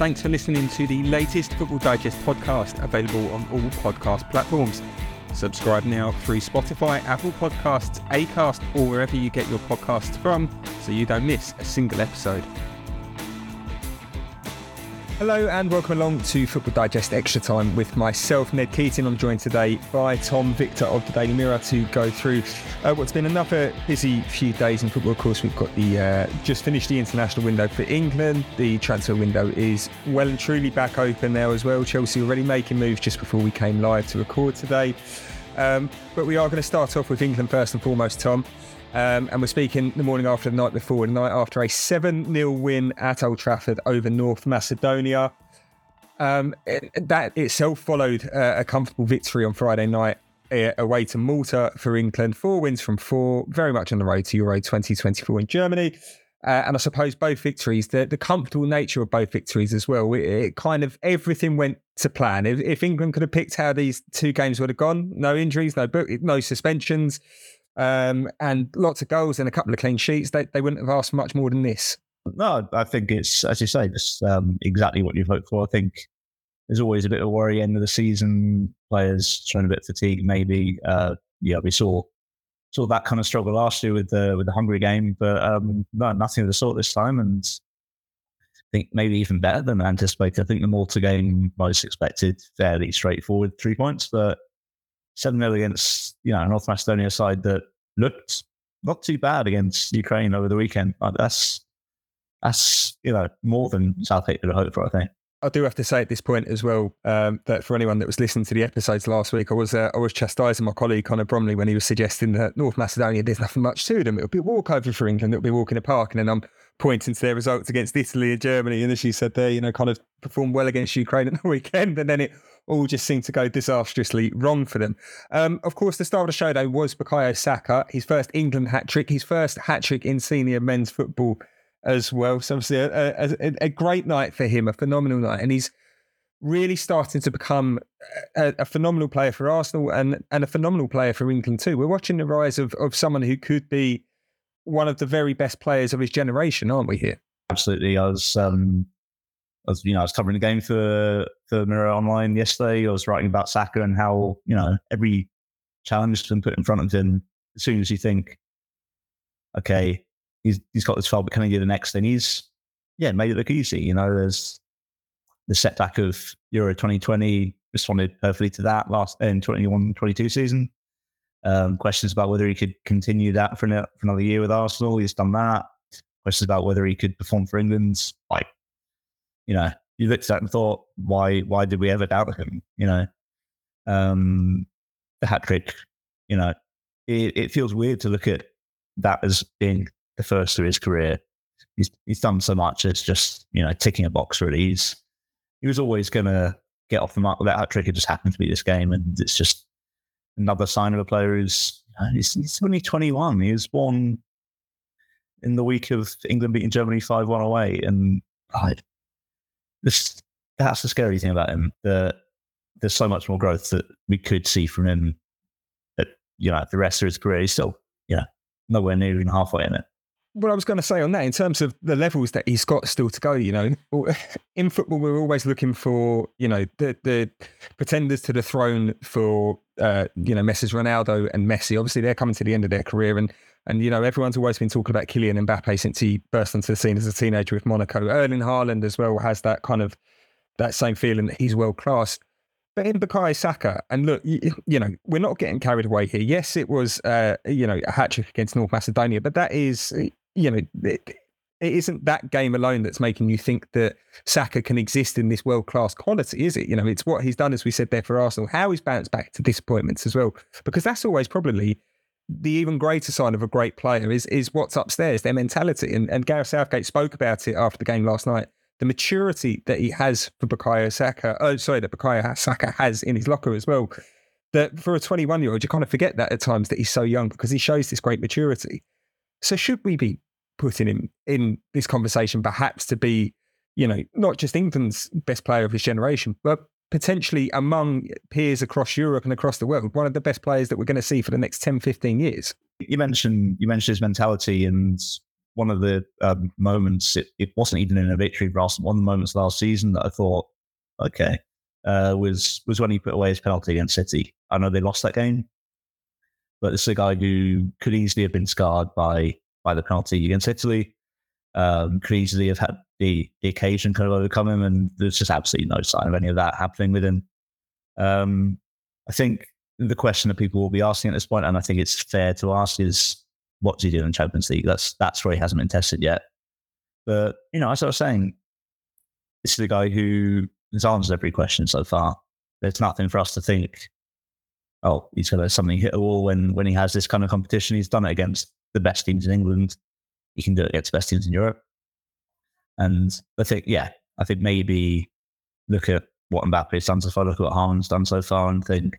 Thanks for listening to the latest Football Digest podcast, available on all podcast platforms. Subscribe now through Spotify, Apple Podcasts, Acast, or wherever you get your podcasts from so you don't miss a single episode. Hello and welcome along to Football Digest Extra Time with myself, Ned Keating. I'm joined today by Tom Victor of the Daily Mirror to go through uh, what's been another busy few days in football. Of course, we've got the uh, just finished the international window for England. The transfer window is well and truly back open now as well. Chelsea already making moves just before we came live to record today. Um, but we are going to start off with England first and foremost, Tom. Um, and we're speaking the morning after the night before, the night after a 7 0 win at Old Trafford over North Macedonia. Um, it, that itself followed uh, a comfortable victory on Friday night uh, away to Malta for England. Four wins from four, very much on the road to Euro 2024 in Germany. Uh, and I suppose both victories, the, the comfortable nature of both victories as well, it, it kind of everything went to plan. If, if, England could have picked how these two games would have gone, no injuries, no no suspensions, um, and lots of goals and a couple of clean sheets, they, they wouldn't have asked much more than this. No, I think it's, as you say, just um, exactly what you've hoped for. I think there's always a bit of worry end of the season, players showing a bit fatigue, maybe. Uh, yeah, we saw saw that kind of struggle last year with the with the Hungary game, but um, no, nothing of the sort this time. And I think maybe even better than anticipated. I think the Malta game most expected fairly straightforward three points, but 7 0 against, you know, North Macedonia side that looked not too bad against Ukraine over the weekend. Like that's, that's, you know, more than Southgate could have hoped for, I think. I do have to say at this point as well um, that for anyone that was listening to the episodes last week, I was uh, I was chastising my colleague Conor Bromley when he was suggesting that North Macedonia there's nothing much to them. It'll be a walkover for England. It'll be a walk in the park, and then I'm pointing to their results against Italy and Germany, and as you said there, you know, kind of performed well against Ukraine at the weekend, and then it all just seemed to go disastrously wrong for them. Um, of course, the star of the show, though, was Bukayo Saka, his first England hat trick, his first hat trick in senior men's football as well. So, obviously, a, a, a, great night for him, a phenomenal night. And he's really starting to become a, a, phenomenal player for Arsenal and, and a phenomenal player for England, too. We're watching the rise of, of someone who could be one of the very best players of his generation, aren't we, here? Absolutely. I was um, was, you know, I was covering the game for for Mirror Online yesterday. I was writing about Saka and how you know every challenge has been put in front of him. As soon as you think, okay, he's he's got this far, but can he do the next thing? He's yeah, made it look easy. You know, there's the setback of Euro 2020 responded perfectly to that last in 21-22 season. Um, questions about whether he could continue that for, an, for another year with Arsenal. He's done that. Questions about whether he could perform for England. Like you know, you looked at that and thought, why, why did we ever doubt him? You know, um, the hat trick, you know, it, it feels weird to look at that as being the first of his career. He's, he's done so much. It's just, you know, ticking a box really. He's, he was always going to get off the mark with that hat trick. It just happened to be this game. And it's just another sign of a player who's, you know, he's, he's only 21. He was born in the week of England beating Germany 5 1 away. And like, this, that's the scary thing about him. That there's so much more growth that we could see from him. That you know, the rest of his career, he's still you know nowhere near even halfway in it. What I was going to say on that, in terms of the levels that he's got still to go, you know, in football we're always looking for, you know, the the pretenders to the throne for, uh, you know, Messi's Ronaldo and Messi. Obviously, they're coming to the end of their career, and and, you know, everyone's always been talking about Kylian Mbappe since he burst onto the scene as a teenager with Monaco. Erling Haaland as well has that kind of, that same feeling that he's world class. But in Bukayo Saka, and look, you, you, know, we're not getting carried away here. Yes, it was, uh, you know, a hat trick against North Macedonia, but that is, you know, it, it isn't that game alone that's making you think that Saka can exist in this world class quality, is it? You know, it's what he's done, as we said there for Arsenal, how he's bounced back to disappointments as well, because that's always probably the even greater sign of a great player is is what's upstairs, their mentality. And, and Gareth Southgate spoke about it after the game last night. The maturity that he has for Bukayo Saka, oh, sorry, that Bukayo Saka has in his locker as well. That for a 21 year old, you kind of forget that at times that he's so young because he shows this great maturity. So, should we be putting him in this conversation perhaps to be, you know, not just England's best player of his generation, but potentially among peers across Europe and across the world, one of the best players that we're going to see for the next 10, 15 years. You mentioned you mentioned his mentality, and one of the um, moments. It, it, wasn't even in a victory for Arsenal. One of the moments last season that I thought, okay, uh, was was when he put away his penalty against City. I know they lost that game, but this is a guy who could easily have been scarred by by the penalty against Italy. Um, have had the, the occasion kind of overcome him, and there's just absolutely no sign of any of that happening with him. Um, I think the question that people will be asking at this point, and I think it's fair to ask, is what's he doing in Champions League? That's that's where he hasn't been tested yet. But you know, as I was saying, this is the guy who has answered every question so far. There's nothing for us to think, oh, he's going to something hit a wall when when he has this kind of competition. He's done it against the best teams in England. He can do it against the best teams in Europe. And I think, yeah, I think maybe look at what Mbappe's done so far, look at what Haaland's done so far, and think,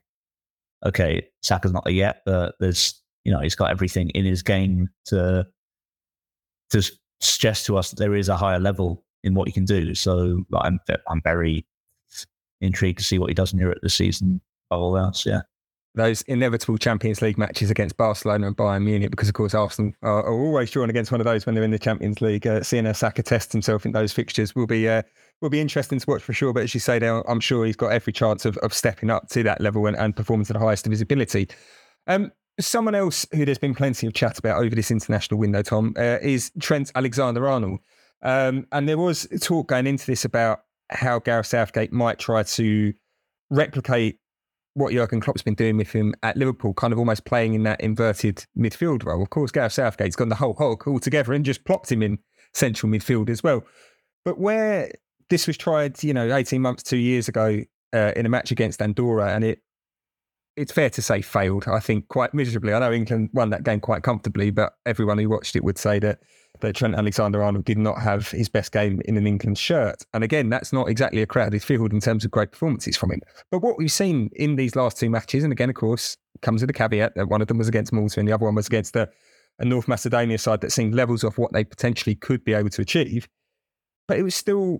okay, Saka's not there yet, but there's, you know, he's got everything in his game to to suggest to us that there is a higher level in what he can do. So I'm I'm very intrigued to see what he does in Europe this season. All else, yeah those inevitable Champions League matches against Barcelona and Bayern Munich, because of course Arsenal are, are always drawn against one of those when they're in the Champions League. Uh, seeing a Saka test himself in those fixtures will be uh, will be interesting to watch for sure. But as you say, I'm sure he's got every chance of, of stepping up to that level and, and performing to the highest of his ability. Um, someone else who there's been plenty of chat about over this international window, Tom, uh, is Trent Alexander-Arnold. Um, and there was talk going into this about how Gareth Southgate might try to replicate what Jurgen Klopp's been doing with him at Liverpool, kind of almost playing in that inverted midfield role. Of course, Gareth Southgate's gone the whole hog altogether and just plopped him in central midfield as well. But where this was tried, you know, 18 months, two years ago uh, in a match against Andorra, and it it's fair to say failed, I think, quite miserably. I know England won that game quite comfortably, but everyone who watched it would say that that Trent Alexander Arnold did not have his best game in an England shirt. And again, that's not exactly a crowded field in terms of great performances from him. But what we've seen in these last two matches, and again, of course, comes with a caveat that one of them was against Malta and the other one was against a, North Macedonia side that seemed levels off what they potentially could be able to achieve. But it was still,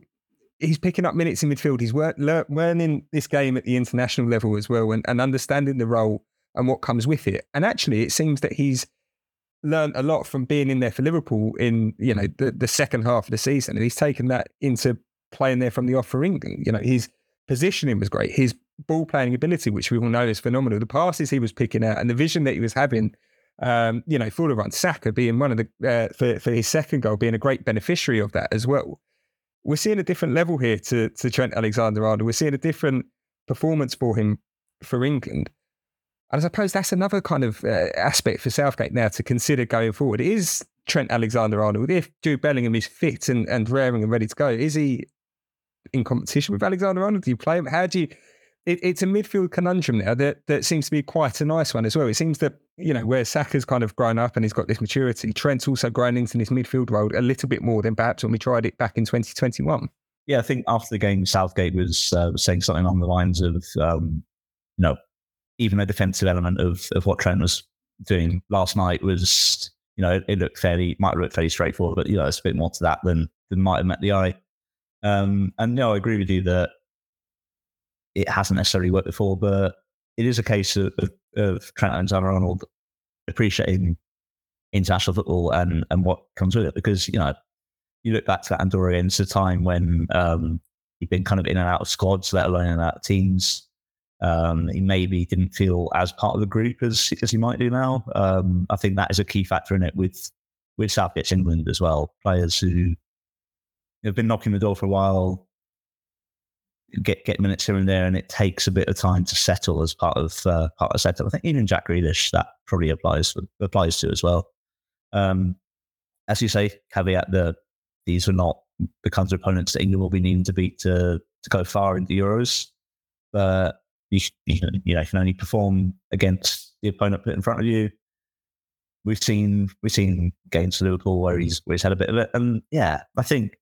he's picking up minutes in midfield. He's learning this game at the international level as well and, and understanding the role and what comes with it. And actually, it seems that he's learned a lot from being in there for Liverpool in you know the, the second half of the season, and he's taken that into playing there from the off for England. You know, his positioning was great. His ball playing ability, which we all know is phenomenal. The passes he was picking out and the vision that he was having, um, you know, for the run, Saka being one of the uh, for for his second goal, being a great beneficiary of that as well. We're seeing a different level here to to Trent Alexander-Arnold. We're seeing a different performance for him for England. And I suppose that's another kind of uh, aspect for Southgate now to consider going forward. Is Trent Alexander Arnold, if Jude Bellingham is fit and, and raring and ready to go, is he in competition with Alexander Arnold? Do you play him? How do you. It, it's a midfield conundrum now that, that seems to be quite a nice one as well. It seems that, you know, where Saka's kind of grown up and he's got this maturity, Trent's also grown into this midfield role a little bit more than perhaps when we tried it back in 2021. Yeah, I think after the game, Southgate was, uh, saying something along the lines of, um, you know, even the defensive element of of what Trent was doing last night was, you know, it, looked fairly might look fairly straightforward, but you know, it's a bit more to that than than might have met the eye. Um, and no, I agree with you that it hasn't necessarily worked before, but it is a case of, of, of Trent Alexander-Arnold appreciating international football and and what comes with it. Because you know, you look back to that Andorra game, it's a time when um, he'd been kind of in and out of squads, let alone in and out of teams. Um, he maybe didn't feel as part of the group as as he might do now. Um, I think that is a key factor in it with with Southgate's England as well. Players who have been knocking the door for a while get get minutes here and there, and it takes a bit of time to settle as part of uh, part of the setup. I think even Jack Grealish that probably applies applies to as well. Um, as you say, caveat that these are not the kinds of opponents that England will be needing to beat to to go far into Euros. But you, you know, you can only perform against the opponent put in front of you. We've seen we've seen games for Liverpool where he's where he's had a bit of it, and yeah, I think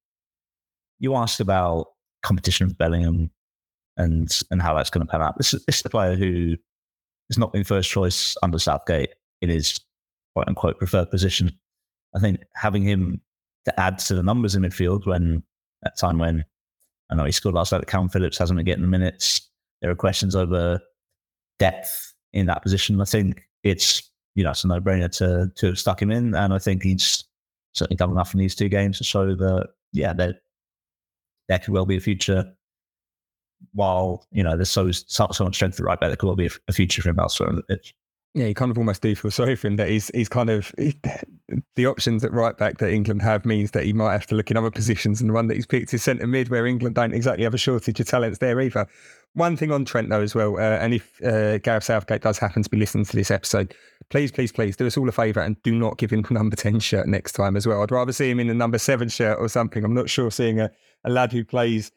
you asked about competition with Bellingham and and how that's going to pan out. This is, this is a player who has not been first choice under Southgate in his quote unquote preferred position. I think having him to add to the numbers in midfield when at time when I know he scored last night, Kalvin Phillips hasn't been getting the minutes there are questions over depth in that position. I think it's you know it's a no brainer to to have stuck him in, and I think he's certainly done enough in these two games to show that, yeah, there, there could well be a future. While, you know, there's so, so, so much strength at right back, there could well be a, future for him elsewhere on the pitch yeah, you kind of almost do feel sorry for him that he's he's kind of he, the options at right back that England have means that he might have to look in other positions, and the one that he's picked is centre mid, where England don't exactly have a shortage of talents there either. One thing on Trent though as well, uh, and if uh, Gareth Southgate does happen to be listening to this episode, please, please, please do us all a favour and do not give him the number ten shirt next time as well. I'd rather see him in the number seven shirt or something. I'm not sure seeing a, a lad who plays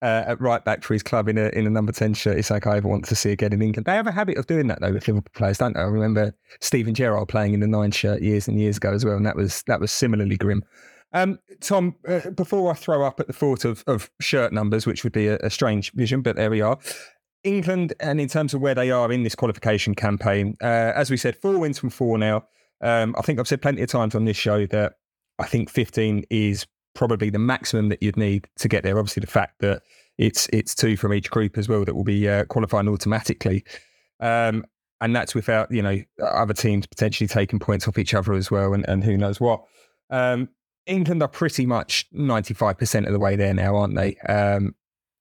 uh, at right back for his club in a in a number ten shirt is like I ever want to see again in England. They have a habit of doing that though with Liverpool players, don't they? I remember Steven Gerrard playing in the nine shirt years and years ago as well, and that was that was similarly grim. Um, Tom, uh, before I throw up at the thought of, of shirt numbers, which would be a, a, strange vision, but there we are. England, and in terms of where they are in this qualification campaign, uh, as we said, four wins from four now. Um, I think I've said plenty of times on this show that I think 15 is probably the maximum that you'd need to get there. Obviously, the fact that it's it's two from each group as well that will be uh, qualifying automatically, um, and that's without you know other teams potentially taking points off each other as well, and, and who knows what. Um, England are pretty much ninety five percent of the way there now, aren't they? Um,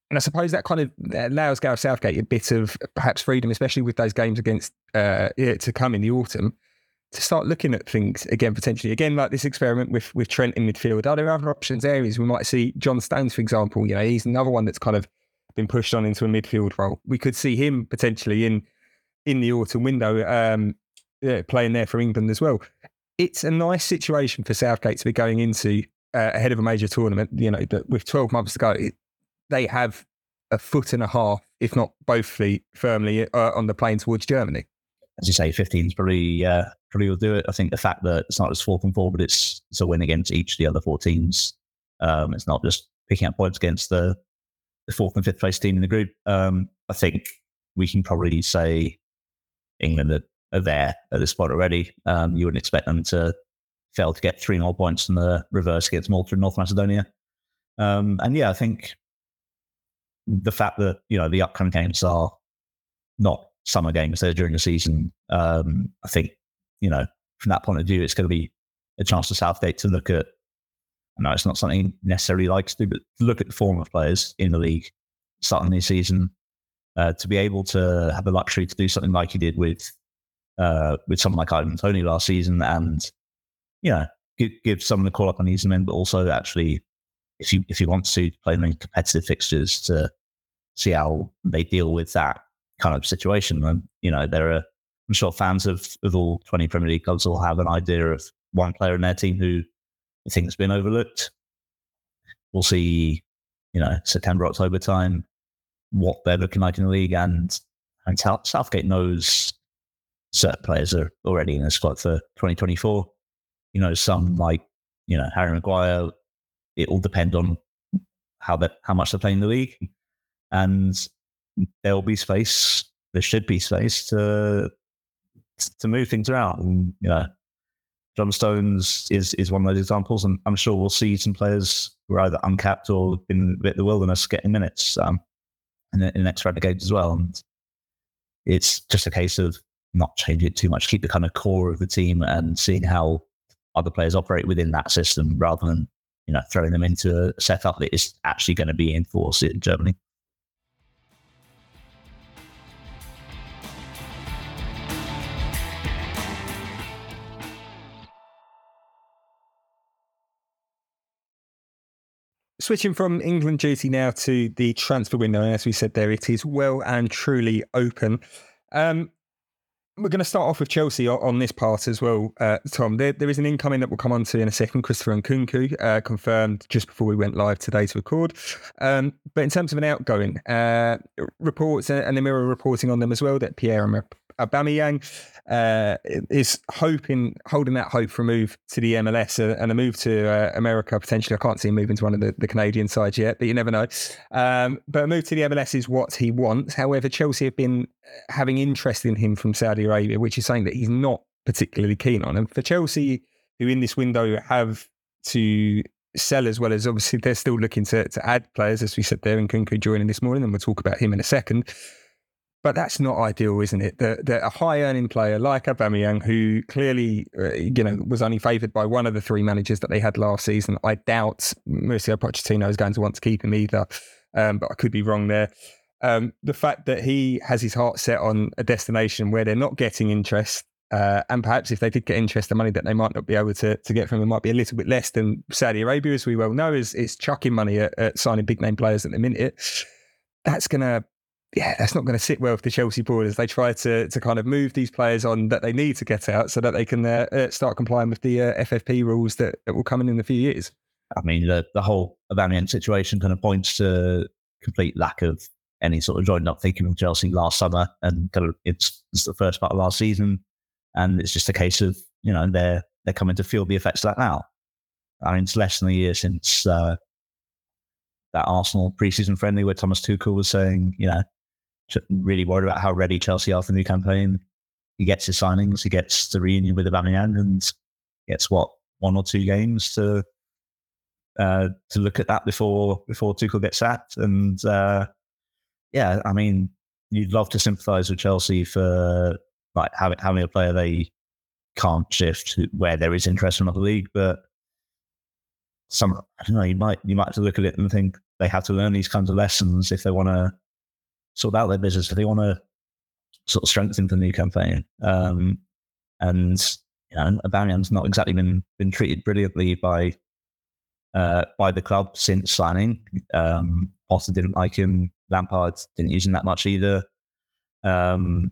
and I suppose that kind of allows Gareth Southgate a bit of perhaps freedom, especially with those games against uh, to come in the autumn, to start looking at things again potentially again like this experiment with with Trent in midfield. Are there other options areas we might see? John Stones, for example, you know, he's another one that's kind of been pushed on into a midfield role. We could see him potentially in in the autumn window, um, yeah, playing there for England as well. It's a nice situation for Southgate to be going into uh, ahead of a major tournament. You know, that with 12 months to go, it, they have a foot and a half, if not both feet, firmly uh, on the plane towards Germany as you say, 15 is probably uh, probably will do it. I think the fact that it's not just four and four, but it's it's a win against each of the other four teams. Um, it's not just picking up points against the the fourth and fifth place team in the group. Um, I think we can probably say England are, are there at this point already. Um, you wouldn't expect them to fail to get three more points in the reverse against Malta and North Macedonia. Um, and yeah, I think the fact that you know the upcoming games are not summer games they're during the season. Um, I think, you know, from that point of view, it's going to be a chance for Southgate to look at. No, it's not something he necessarily likes to do, but look at the form of players in the league starting the season. Uh, to be able to have the luxury to do something like he did with uh, with someone like Ivan Toney last season, and you know, give, give someone a call up on easy men, but also actually, if you if you want to play them in competitive fixtures, to see how they deal with that kind of situation. And, you know, there are, I'm sure fans of, of all 20 Premier League clubs will have an idea of one player in their team who I think has been overlooked. We'll see, you know, September, October time, what they're looking like in the league. And, and Southgate knows certain players are already in the squad for 2024. You know, some like, you know, Harry Maguire, it all depend on how that how much they're playing the league. And there will be space. There should be space to to move things around. And, you know, John Stones is is one of those examples, and I'm sure we'll see some players who are either uncapped or in the wilderness getting minutes um, in, the, in the next round of games as well. And it's just a case of not changing it too much, keep the kind of core of the team and seeing how other players operate within that system rather than you know throwing them into a setup that is actually going to be enforced in Germany. Switching from England duty now to the transfer window, and as we said there, it is well and truly open. Um, we're going to start off with Chelsea on this part as well, uh, Tom. There, there is an incoming that we'll come on to in a second, Christopher Nkunku, uh, confirmed just before we went live today to record. Um, but in terms of an outgoing, uh, reports and the Mirror reporting on them as well that Pierre Aubameyang uh, is hoping, holding that hope for a move to the MLS uh, and a move to uh, America potentially. I can't see him moving to one of the, the Canadian sides yet, but you never know. Um, but a move to the MLS is what he wants. However, Chelsea have been uh, having interest in him from Saudi Arabia, which is saying that he's not particularly keen on. And for Chelsea, who in this window have to sell as well as obviously they're still looking to, to add players, as we said there, and Nkunku joining this morning, and we'll talk about him in a second but that's not ideal, isn't it? That, that a high earning player like Aubameyang, who clearly, uh, you know, was only favoured by one of the three managers that they had last season. I doubt Mauricio Pochettino is going to want to keep him either, um, but I could be wrong there. Um, the fact that he has his heart set on a destination where they're not getting interest, uh, and perhaps if they did get interest, the money that they might not be able to, to get from him might be a little bit less than Saudi Arabia, as we well know, is, is chucking money at, at signing big name players at the minute. That's going to yeah, that's not going to sit well with the Chelsea board as they try to to kind of move these players on that they need to get out so that they can uh, uh start complying with the uh, FFP rules that, that will come in in a few years. I mean, the, the whole Aubameyang situation kind of points to complete lack of any sort of joined up thinking of Chelsea last summer, and kind of it's, it's the first part of last season, and it's just a case of you know they're they're coming to feel the effects of that now. I mean, it's less than a year since uh, that Arsenal preseason friendly where Thomas Tuchel was saying, you know, really worried about how ready Chelsea are for the new campaign. He gets his signings, he gets the reunion with Aubameyang, and gets what one or two games to uh, to look at that before before Tuchel gets sacked. And uh, yeah, I mean, you'd love to sympathise with Chelsea for like having having a player they can't shift where there is interest from the league, but some I don't know, you might you might have to look at it and think they have to learn these kinds of lessons if they want to sort out their business, if they want to sort of strengthen the new campaign. Um, and you know, Aubameyang's not exactly been been treated brilliantly by uh, by the club since signing. Um, Potter didn't like him. Lampard didn't use him that much either. Um,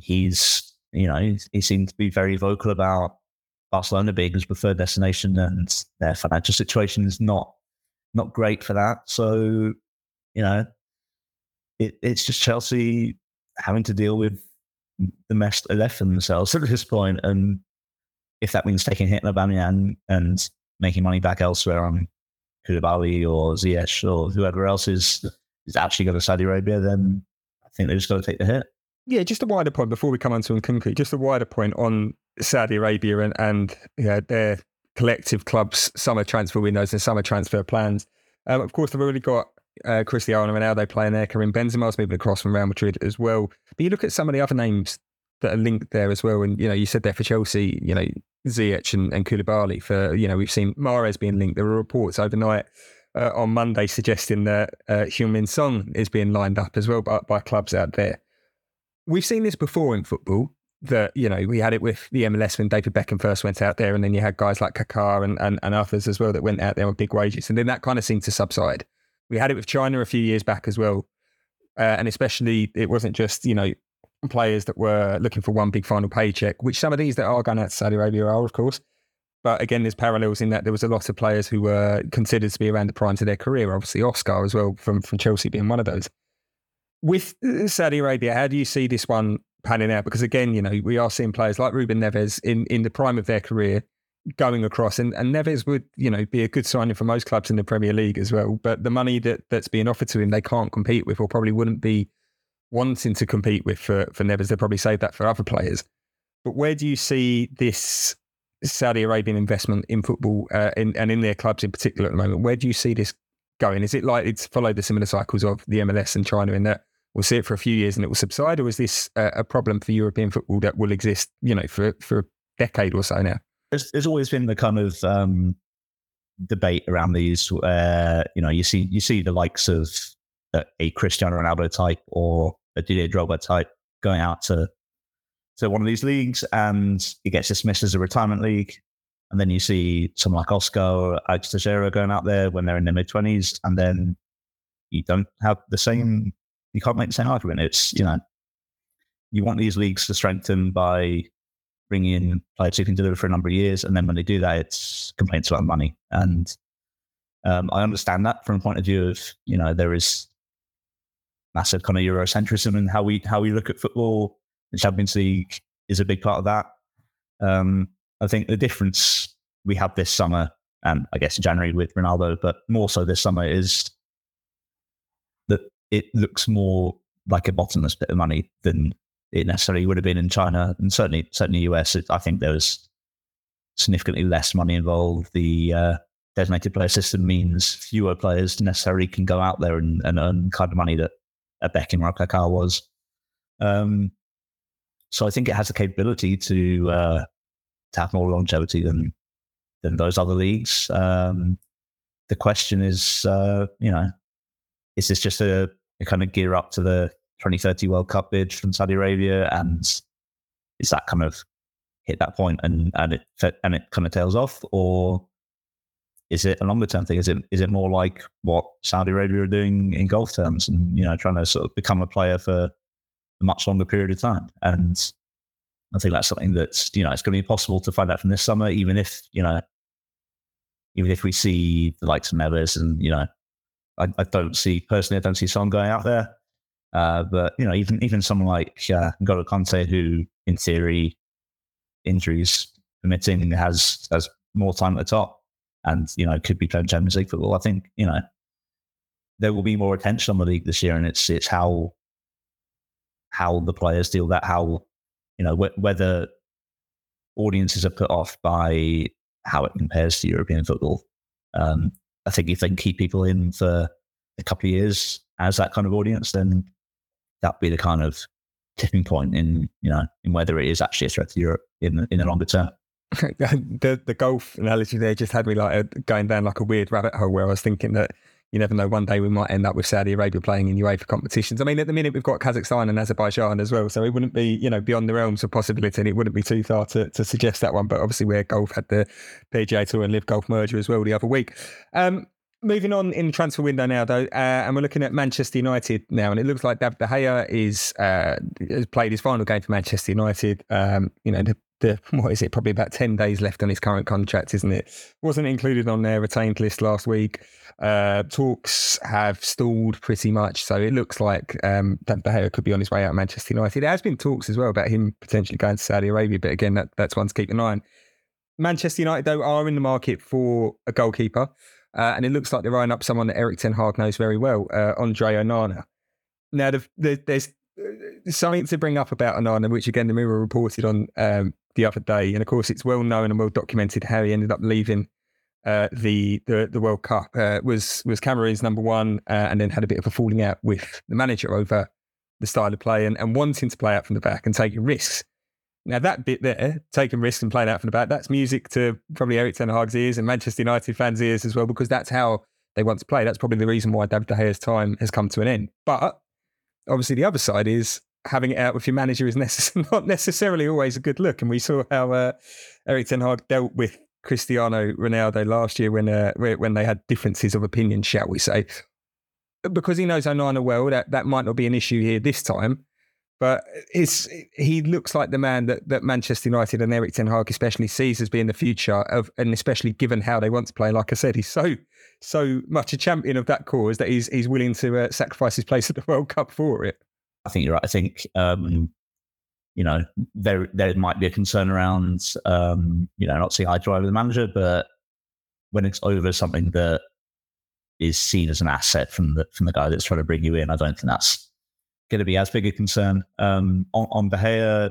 he's you know he, he seemed to be very vocal about Barcelona being his preferred destination, and their financial situation is not not great for that. So you know it, it's just Chelsea having to deal with the mess they left for themselves at this point. And if that means taking a hit on Aubameyang and making money back elsewhere on Koulibaly or Ziyech or whoever else is is actually going to Saudi Arabia, then I think they just got to take the hit. Yeah, just a wider point before we come on to Nkunku, just a wider point on Saudi Arabia and, and their collective clubs' summer transfer windows and summer transfer plans. Um, of course, they've already got uh, Cristiano Ronaldo playing there, Karim Benzema's moving across from Real Madrid as well. But you look at some of the other names that are linked there as well, and you know, you said there for Chelsea, you know, Ziyech and, and Koulibaly. For you know, we've seen Mahrez being linked. There were reports overnight uh, on Monday suggesting that uh, Heung-min Son is being lined up as well by, by clubs out there. We've seen this before in football. That you know, we had it with the MLS when David Beckham first went out there, and then you had guys like Kaká and, and, and others as well that went out there on big wages, and then that kind of seemed to subside. We had it with China a few years back as well. Uh, and especially, it wasn't just, you know, players that were looking for one big final paycheck, which some of these that are going out to Saudi Arabia are, of course. But again, there's parallels in that there was a lot of players who were considered to be around the prime of their career. Obviously, Oscar as well from, from Chelsea being one of those. With uh, Saudi Arabia, how do you see this one panning out? Because again, you know, we are seeing players like Ruben Neves in, in the prime of their career going across. And, and Neves would, you know, be a good signing for most clubs in the Premier League as well. But the money that, that's being offered to him, they can't compete with, or probably wouldn't be wanting to compete with for, for Neves. They'll probably save that for other players. But where do you see this Saudi Arabian investment in football uh, in, and in their clubs in particular at the moment? Where do you see this going? Is it likely to follow the similar cycles of the MLS and China in that we'll see it for a few years and it will subside, or is this a problem for European football that will exist, you know, for for a decade or so now? There's, there's always been the kind of um, debate around these. Uh, you know, you see you see the likes of a, a Cristiano Ronaldo type or a Didier Drogba type going out to to one of these leagues, and it gets dismissed as a retirement league. And then you see someone like Oscar or Alex Teixeira going out there when they're in their mid twenties, and then you don't have the same. You can't make the same argument. It's you know, you want these leagues to strengthen by bringing in players who can deliver for a number of years. And then when they do that, it's complaints about money. And um, I understand that from a point of view of, you know, there is massive kind of Eurocentrism in how we how we look at football. The Champions League is a big part of that. Um, I think the difference we have this summer, and I guess January with Ronaldo, but more so this summer, is that it looks more like a bottomless bit of money than it necessarily would have been in China and certainly certainly US. I think there was significantly less money involved. The uh, designated player system means fewer players necessarily can go out there and, and earn kind of money that a Beckham or a Kaká was. Um, so I think it has the capability to uh, to have more longevity than than those other leagues. Um, the question is, uh, you know, is this just a, a, kind of gear up to the 2030 World Cup bid from Saudi Arabia, and is that kind of hit that point and and it and it kind of tails off, or is it a longer term thing? Is it is it more like what Saudi Arabia are doing in golf terms, and you know, trying to sort of become a player for a much longer period of time? And I think that's something that's you know it's going to be possible to find out from this summer, even if you know, even if we see the likes of Neves and you know, I, I don't see personally, I don't see Son going out there. Uh, but you know, even even someone like uh, N'Golo Kante, who in theory, injuries permitting, has has more time at the top and you know could be playing Champions League football. I think you know there will be more attention on the league this year, and it's it's how how the players deal that, how you know wh- whether audiences are put off by how it compares to European football. Um, I think if they can keep people in for a couple of years as that kind of audience, then that'd be the kind of tipping point in you know in whether it is actually a threat to Europe in in the longer term. the the golf analogy there just had me like a, going down like a weird rabbit hole where I was thinking that you never know one day we might end up with Saudi Arabia playing in UEFA competitions. I mean, at the minute we've got Kazakhstan and Azerbaijan as well, so it wouldn't be you know beyond the realms of possibility, and it wouldn't be too far to, to suggest that one. But obviously, where golf had the PGA Tour and LIV Golf merger as well the other week. Um, moving on in the transfer window now, though, uh, and we're looking at Manchester United now, and it looks like David De Gea is uh, has played his final game for Manchester United. Um, you know, the the what is it? Probably about ten days left on his current contract, isn't it? Wasn't included on their retained list last week. Uh, talks have stalled pretty much, so it looks like um, that De Gea could be on his way out of Manchester United. There has been talks as well about him potentially going to Saudi Arabia, but again, that, that's one to keep an eye on. Manchester United though are in the market for a goalkeeper, uh, and it looks like they're eyeing up someone that Erik Ten Hag knows very well, uh, Andre Onana. Now, the, the, there's uh, something to bring up about Onana, which again the Mirror reported on um, the other day, and of course it's well known and well documented how he ended up leaving uh, the, the the World Cup. Uh, was was Cameroon's number one, uh, and then had a bit of a falling out with the manager over the style of play and, and wanting to play out from the back and taking risks. Now that bit there, taking risks and playing out from the back, that's music to probably Erik Ten Hag's ears and Manchester United fans' ears as well, because that's how they want to play. That's probably the reason why David De Gea's time has come to an end. But obviously, the other side is having it out with your manager is necess- not necessarily always a good look. And we saw how uh, Erik Ten Hag dealt with Cristiano Ronaldo last year when uh, when they had differences of opinion, shall we say? Because he knows Onana well, that that might not be an issue here this time. But it's he looks like the man that, that Manchester United and Erik Ten Hag especially sees as being the future of, and especially given how they want to play. Like I said, he's so so much a champion of that cause that he's he's willing to uh, sacrifice his place at the World Cup for it. I think you're right. I think um, you know there there might be a concern around um, you know not seeing eye to eye with the manager, but when it's over something that is seen as an asset from the from the guy that's trying to bring you in, I don't think that's going to be as big a concern. Um, on, on Gea,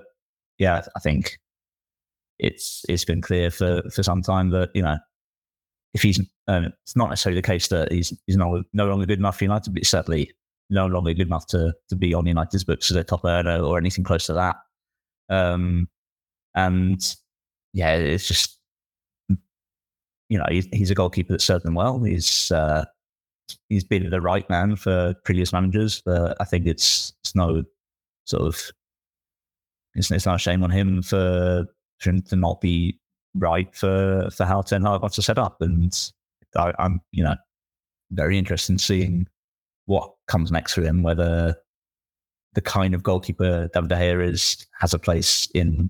yeah, I think it's it's been clear for for some time that you know if he's um, it's not necessarily the case that he's he's no no longer good enough for United, but certainly no longer good enough to to be on United's books as a top earner or anything close to that. Um, and yeah, it's just you know he's, he's a goalkeeper that served them well. He's uh, he's been the right man for previous managers, but I think it's it's no sort of it's, it's not a shame on him for, for him to not be right for for how Ten Hag wants to set up. And I, I'm you know very interested in seeing what comes next for him, whether the kind of goalkeeper David De Gea is has a place in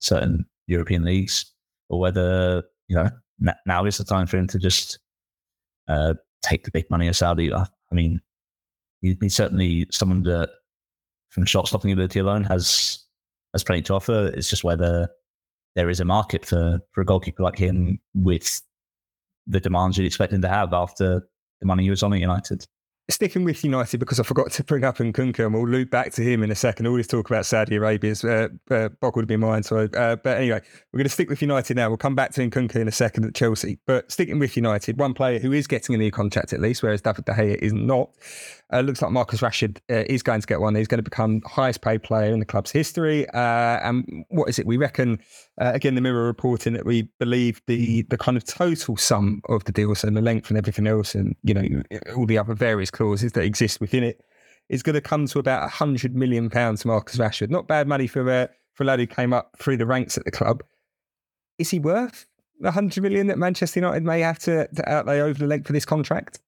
certain European leagues, or whether you know now is the time for him to just uh, take the big money of Saudi. I mean, he's certainly someone that, from shot stopping ability alone, has has plenty to offer. It's just whether there is a market for for a goalkeeper like him with the demands you'd expect him to have after the money he was on at United sticking with United because I forgot to bring up Nkunku, and we'll loop back to him in a second. All this talk about Saudi Arabia's uh, uh, boggled my mind. So, uh, but anyway, we're going to stick with United now. We'll come back to Nkunku in a second at Chelsea. But sticking with United, one player who is getting a new contract at least, whereas David De Gea is not. Uh, looks like Marcus Rashford uh, is going to get one. He's going to become highest paid player in the club's history. Uh, and what is it? We reckon uh, again the Mirror reporting that we believe the the kind of total sum of the deal, so the length and everything else, and you know all the other various clauses that exist within it, is going to come to about a hundred million pounds. Marcus Rashford, not bad money for uh, for a lad who came up through the ranks at the club. Is he worth the hundred million that Manchester United may have to, to outlay over the length for this contract?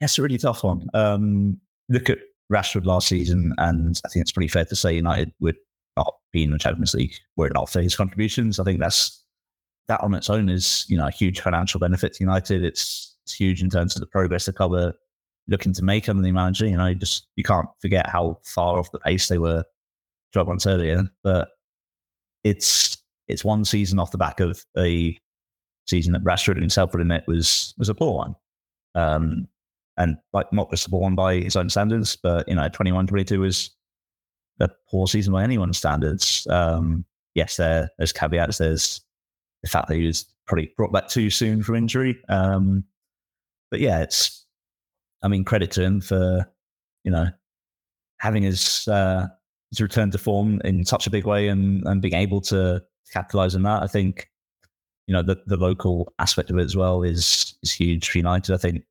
That's a really tough one. Um, look at Rashford last season, and I think it's pretty fair to say United would not be in the Champions League were it not for his contributions. I think that's that on its own is you know a huge financial benefit to United. It's it's huge in terms of the progress the club are looking to make under the manager. You know, you just you can't forget how far off the pace they were 12 months earlier. But it's it's one season off the back of a season that Rashford himself would admit was was a poor one. Um, and like not just a poor one by his own standards, but you know, 21, 22 was a poor season by anyone's standards. Um, yes, there, there's caveats. There's the fact that he was probably brought back too soon from injury. Um, but yeah, it's, I mean, credit to him for, you know, having his, uh, his return to form in such a big way and, and being able to capitalize on that. I think, you know, the, the local aspect of it as well is, is huge for United. I think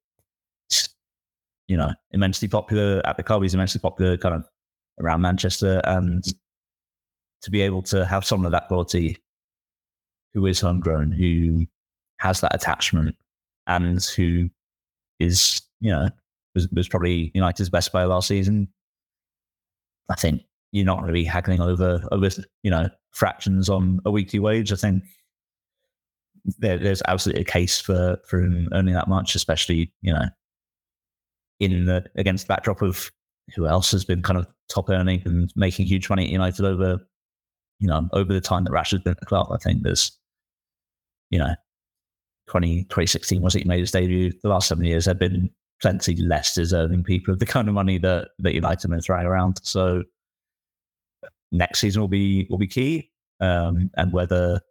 you know, immensely popular at the club. He's immensely popular kind of around Manchester. And to be able to have someone of that quality who is homegrown, who has that attachment, and who is, you know, was, was probably United's best player last season. I think you're not be haggling over over you know fractions on a weekly wage. I think there, there's absolutely a case for for earning that much, especially you know in the against the backdrop of who else has been kind of top earning and making huge money at United over, you know, over the time that Rashford's been at the club. I think there's, you know, 20, 2016 was it he made his debut. The last seven years have been plenty less deserving people of the kind of money that, that United been throwing around. So next season will be will be key. Um, and whether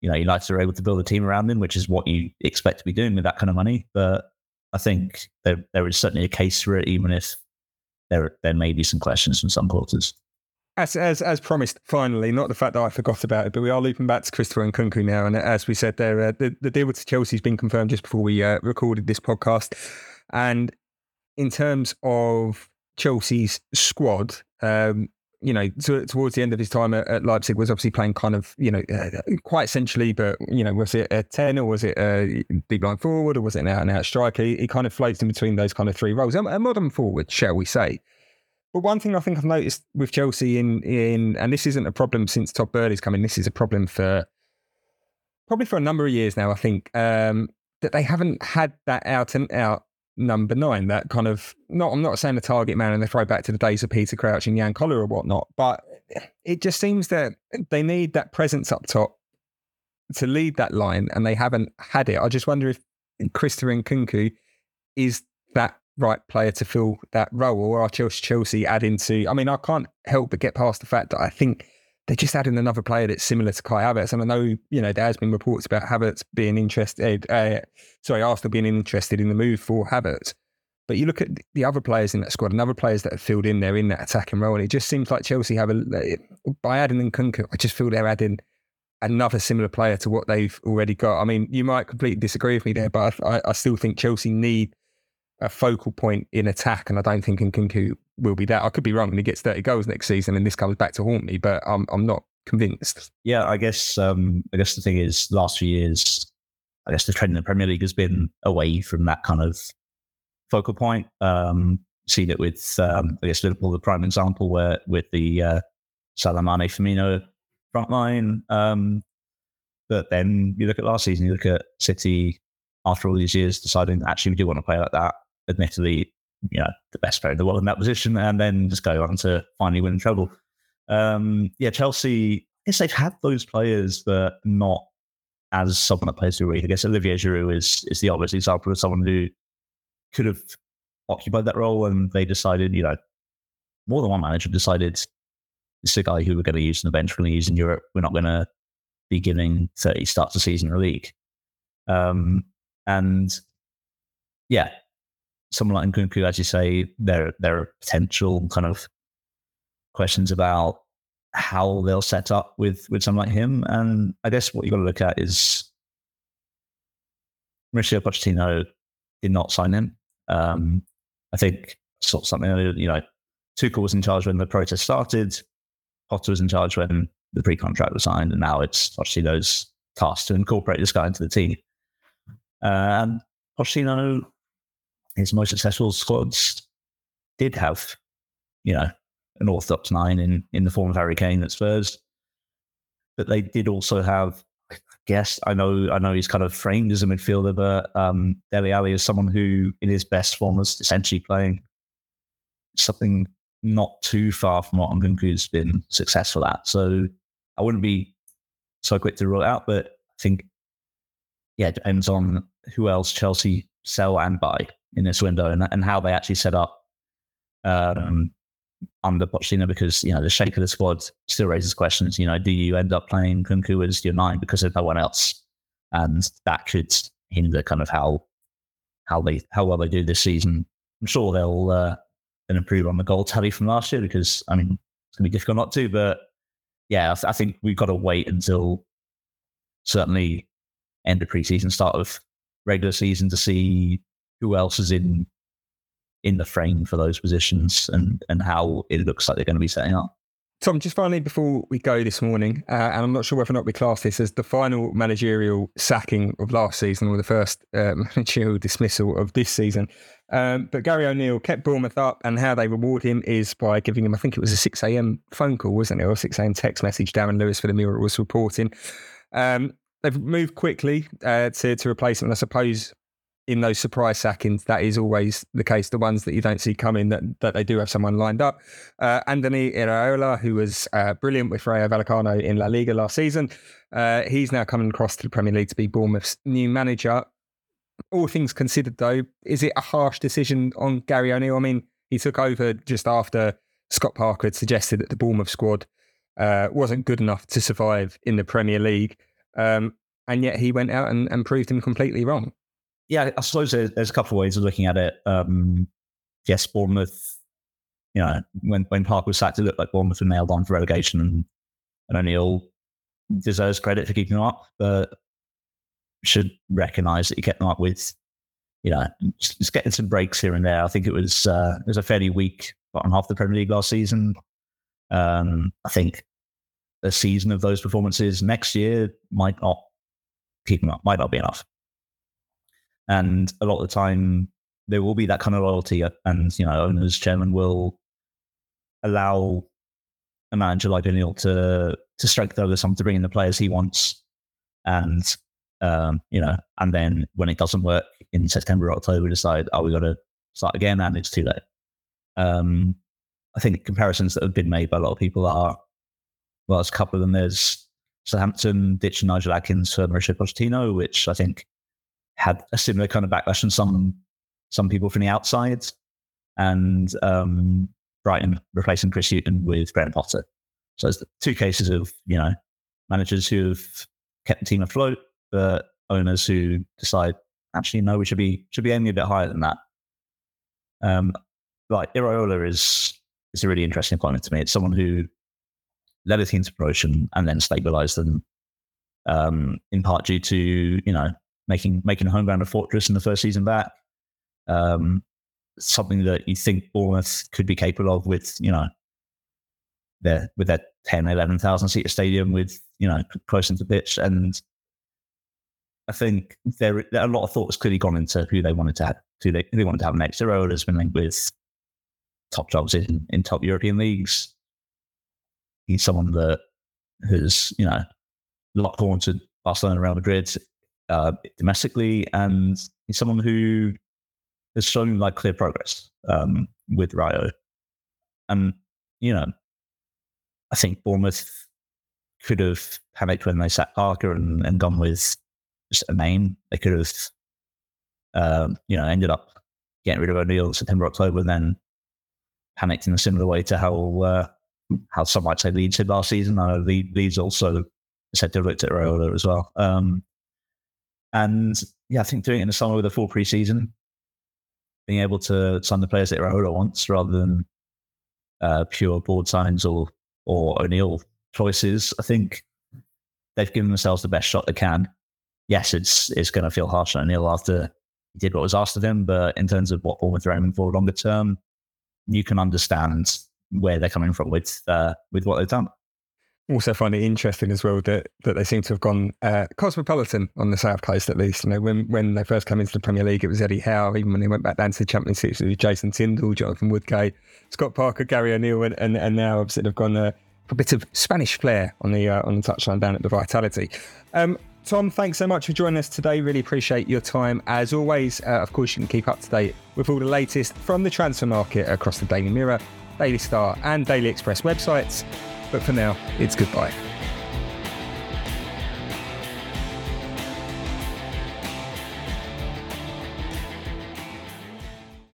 you know United are able to build a team around him, which is what you expect to be doing with that kind of money. But I think there there is certainly a case for it, even if there there may be some questions from some quarters. As, as as promised, finally, not the fact that I forgot about it, but we are looping back to Christopher Nkunku now. And as we said there, uh, the, the deal with Chelsea has been confirmed just before we uh, recorded this podcast. And in terms of Chelsea's squad, um, you know, to, towards the end of his time at, at, Leipzig was obviously playing kind of, you know, uh, quite essentially, but, you know, was it a 10 or was it a deep line forward or was it an out and out striker? He, he, kind of floats in between those kind of three roles. A, a, modern forward, shall we say. But one thing I think I've noticed with Chelsea in, in and this isn't a problem since Todd Boehly's come in, this is a problem for probably for a number of years now, I think, um, that they haven't had that out and out number nine, that kind of not I'm not saying the target man and they throw back to the days of Peter Crouch and Jan Koller or whatnot, but it just seems that they need that presence up top to lead that line and they haven't had it. I just wonder if Christopher Nkunku is that right player to fill that role or are Chelsea adding to I mean I can't help but get past the fact that I think they're just adding another player that's similar to Kai Havertz. And I know, you know, there has been reports about Havertz being interested, uh, sorry, Arsenal being interested in the move for Havertz. But you look at the other players in that squad and other players that have filled in there in that attacking role, and it just seems like Chelsea have a, by adding in Nkunku, I just feel they're adding another similar player to what they've already got. I mean, you might completely disagree with me there, but I, I still think Chelsea need a focal point in attack, and I don't think Nkunku will be that. I could be wrong, and he gets 30 goals next season, and this comes back to haunt me, but I'm I'm not convinced. Yeah, I guess um, I guess the thing is, last few years, I guess the trend in the Premier League has been away from that kind of focal point. Um, seen it with um, I guess Liverpool, the prime example, where with the uh, Salah Mane Firmino front line. Um, but then you look at last season, you look at City after all these years deciding actually we do want to play like that admittedly, you know, the best player in the world in that position, and then just go on to finally win treble. Um, yeah, Chelsea, I guess they've had those players, but not as someone that plays through I guess Olivier Giroud is is the obvious example of someone who could have occupied that role, and they decided, you know, more than one manager decided is a guy who we're going to use in the bench, we're going to use in Europe. We're not going to be giving 30 starts a season in the league. Um, and yeah, someone like Nkunku, as you say, there there are potential kind of questions about how they'll set up with with someone like him. And I guess what you've got to look at is Mauricio Pochettino did not sign him. Um, I think sort of something you know, Tuchel was in charge when the protest started. Potter was in charge when the pre-contract was signed, and now it's Pochettino's task to incorporate this guy into the team. Uh, and Pochettino, his most successful squads did have, you know, an orthodox nine in in the form of Harry Kane at Spurs, but they did also have. I guess I know I know he's kind of framed as a midfielder, but um, Dele Alli is someone who, in his best form, was essentially playing something not too far from what Nkunku's been successful at. So I wouldn't be so quick to rule it out, but I think yeah, it depends on who else Chelsea sell and buy in this window and, and how they actually set up um, under Pochettino because you know the shape of the squad still raises questions. You know, do you end up playing Nkunku as your nine because of no one else, and that could hinder kind of how how they how well they do this season. I'm sure they'll uh, improve on the goal tally from last year because I mean it's gonna be difficult not to, but yeah, I, th- I think we've got to wait until certainly end of preseason, start of regular season to see who else is in in the frame for those positions and and how it looks like they're going to be setting up. Tom, just finally before we go this morning, uh, and I'm not sure whether or not we class this as the final managerial sacking of last season or the first uh, managerial dismissal of this season. Um, but Gary O'Neill kept Bournemouth up, and how they reward him is by giving him, I think it was a 6 a.m. phone call, wasn't it, or a 6 a.m. text message. Darren Lewis for the Mirror was reporting. Um, they've moved quickly uh, to to replace him, and I suppose in those surprise sackings, that is always the case. The ones that you don't see coming, that, that they do have someone lined up. Uh, Andoni Iraola, who was uh, brilliant with Rayo Vallecano in La Liga last season, uh, he's now coming across to the Premier League to be Bournemouth's new manager. All things considered, though, is it a harsh decision on Gary O'Neill? I mean, he took over just after Scott Parker had suggested that the Bournemouth squad uh, wasn't good enough to survive in the Premier League. Um, and yet he went out and, and proved him completely wrong. Yeah, I suppose there's a couple of ways of looking at it. Um, yes, Bournemouth, you know, when, when Parker was sacked, it looked like Bournemouth were nailed on for relegation and, and O'Neill deserves credit for keeping them up, but should recognise that he kept them up with, you know, just getting some breaks here and there. I think it was uh, it was a fairly weak bottom half of the Premier League last season. Um, I think a season of those performances next year might not keep them up, might not be enough. And a lot of the time, there will be that kind of loyalty, uh, and you know, owners, chairman will allow a manager like O'Neill to to strike over some to bring in the players he wants, and um, you know, and then when it doesn't work in September or October, we decide, oh, we got to start again, and it's too late. Um, I think comparisons that have been made by a lot of people are, well, there's a couple of them. There's Southampton ditching Nigel Adkins for Mauricio Pochettino, which I think had a similar kind of backlash from some some people from the outside, and um, Brighton replacing Chris Hughton with Graham Potter. So it's two cases of you know managers who have kept the team afloat, but owners who decide actually no, we should be should be aiming a bit higher than that. Um, like Iraola is is a really interesting appointment to me. It's someone who led a team to promotion and then stabilized them, um, in part due to you know making making a home ground a fortress in the first season back. Um, something that you think Bournemouth could be capable of with you know their with their 10, 11,000 seat stadium with you know close into pitch and I think there, there a lot of thought has clearly gone into who they wanted to have, who they, who they wanted to have next. Iraola has been linked with top jobs in, in top European leagues. He's someone that has, you know, locked on to Barcelona, Real Madrid uh, domestically, and someone who has shown like clear progress um, with Rayo. And, you know, I think Bournemouth could have panicked when they sacked Parker and, and gone with just a name. They could have, um, you know, ended up getting rid of O'Neill in September, October, and then panicked in a similar way to how uh, how some might say Leeds did last season. I know Leeds also said they looked at Iraola as well. Um, and yeah, I think doing it in the summer with a full preseason, being able to sign the players that Iraola wants rather than uh, pure board signs or or O'Neill choices, I think they've given themselves the best shot they can. Yes, it's it's going to feel harsh on O'Neill after he did what was asked of him, but in terms of what Bournemouth are aiming for longer term, you can understand where they're coming from with uh, with what they've done. Also, find it interesting as well that, that they seem to have gone uh, cosmopolitan on the south coast, at least. You know, when when they first came into the Premier League, it was Eddie Howe. Even when they went back down to the Championship, it was Jason Tindall, Jonathan Woodgate, Scott Parker, Gary O'Neill, and and, and now sort of gone uh, a bit of Spanish flair on the uh, on the touchline down at the Vitality. Um, Tom, thanks so much for joining us today. Really appreciate your time. As always, uh, of course, you can keep up to date with all the latest from the transfer market across the Daily Mirror, Daily Star, and Daily Express websites. But for now, it's goodbye.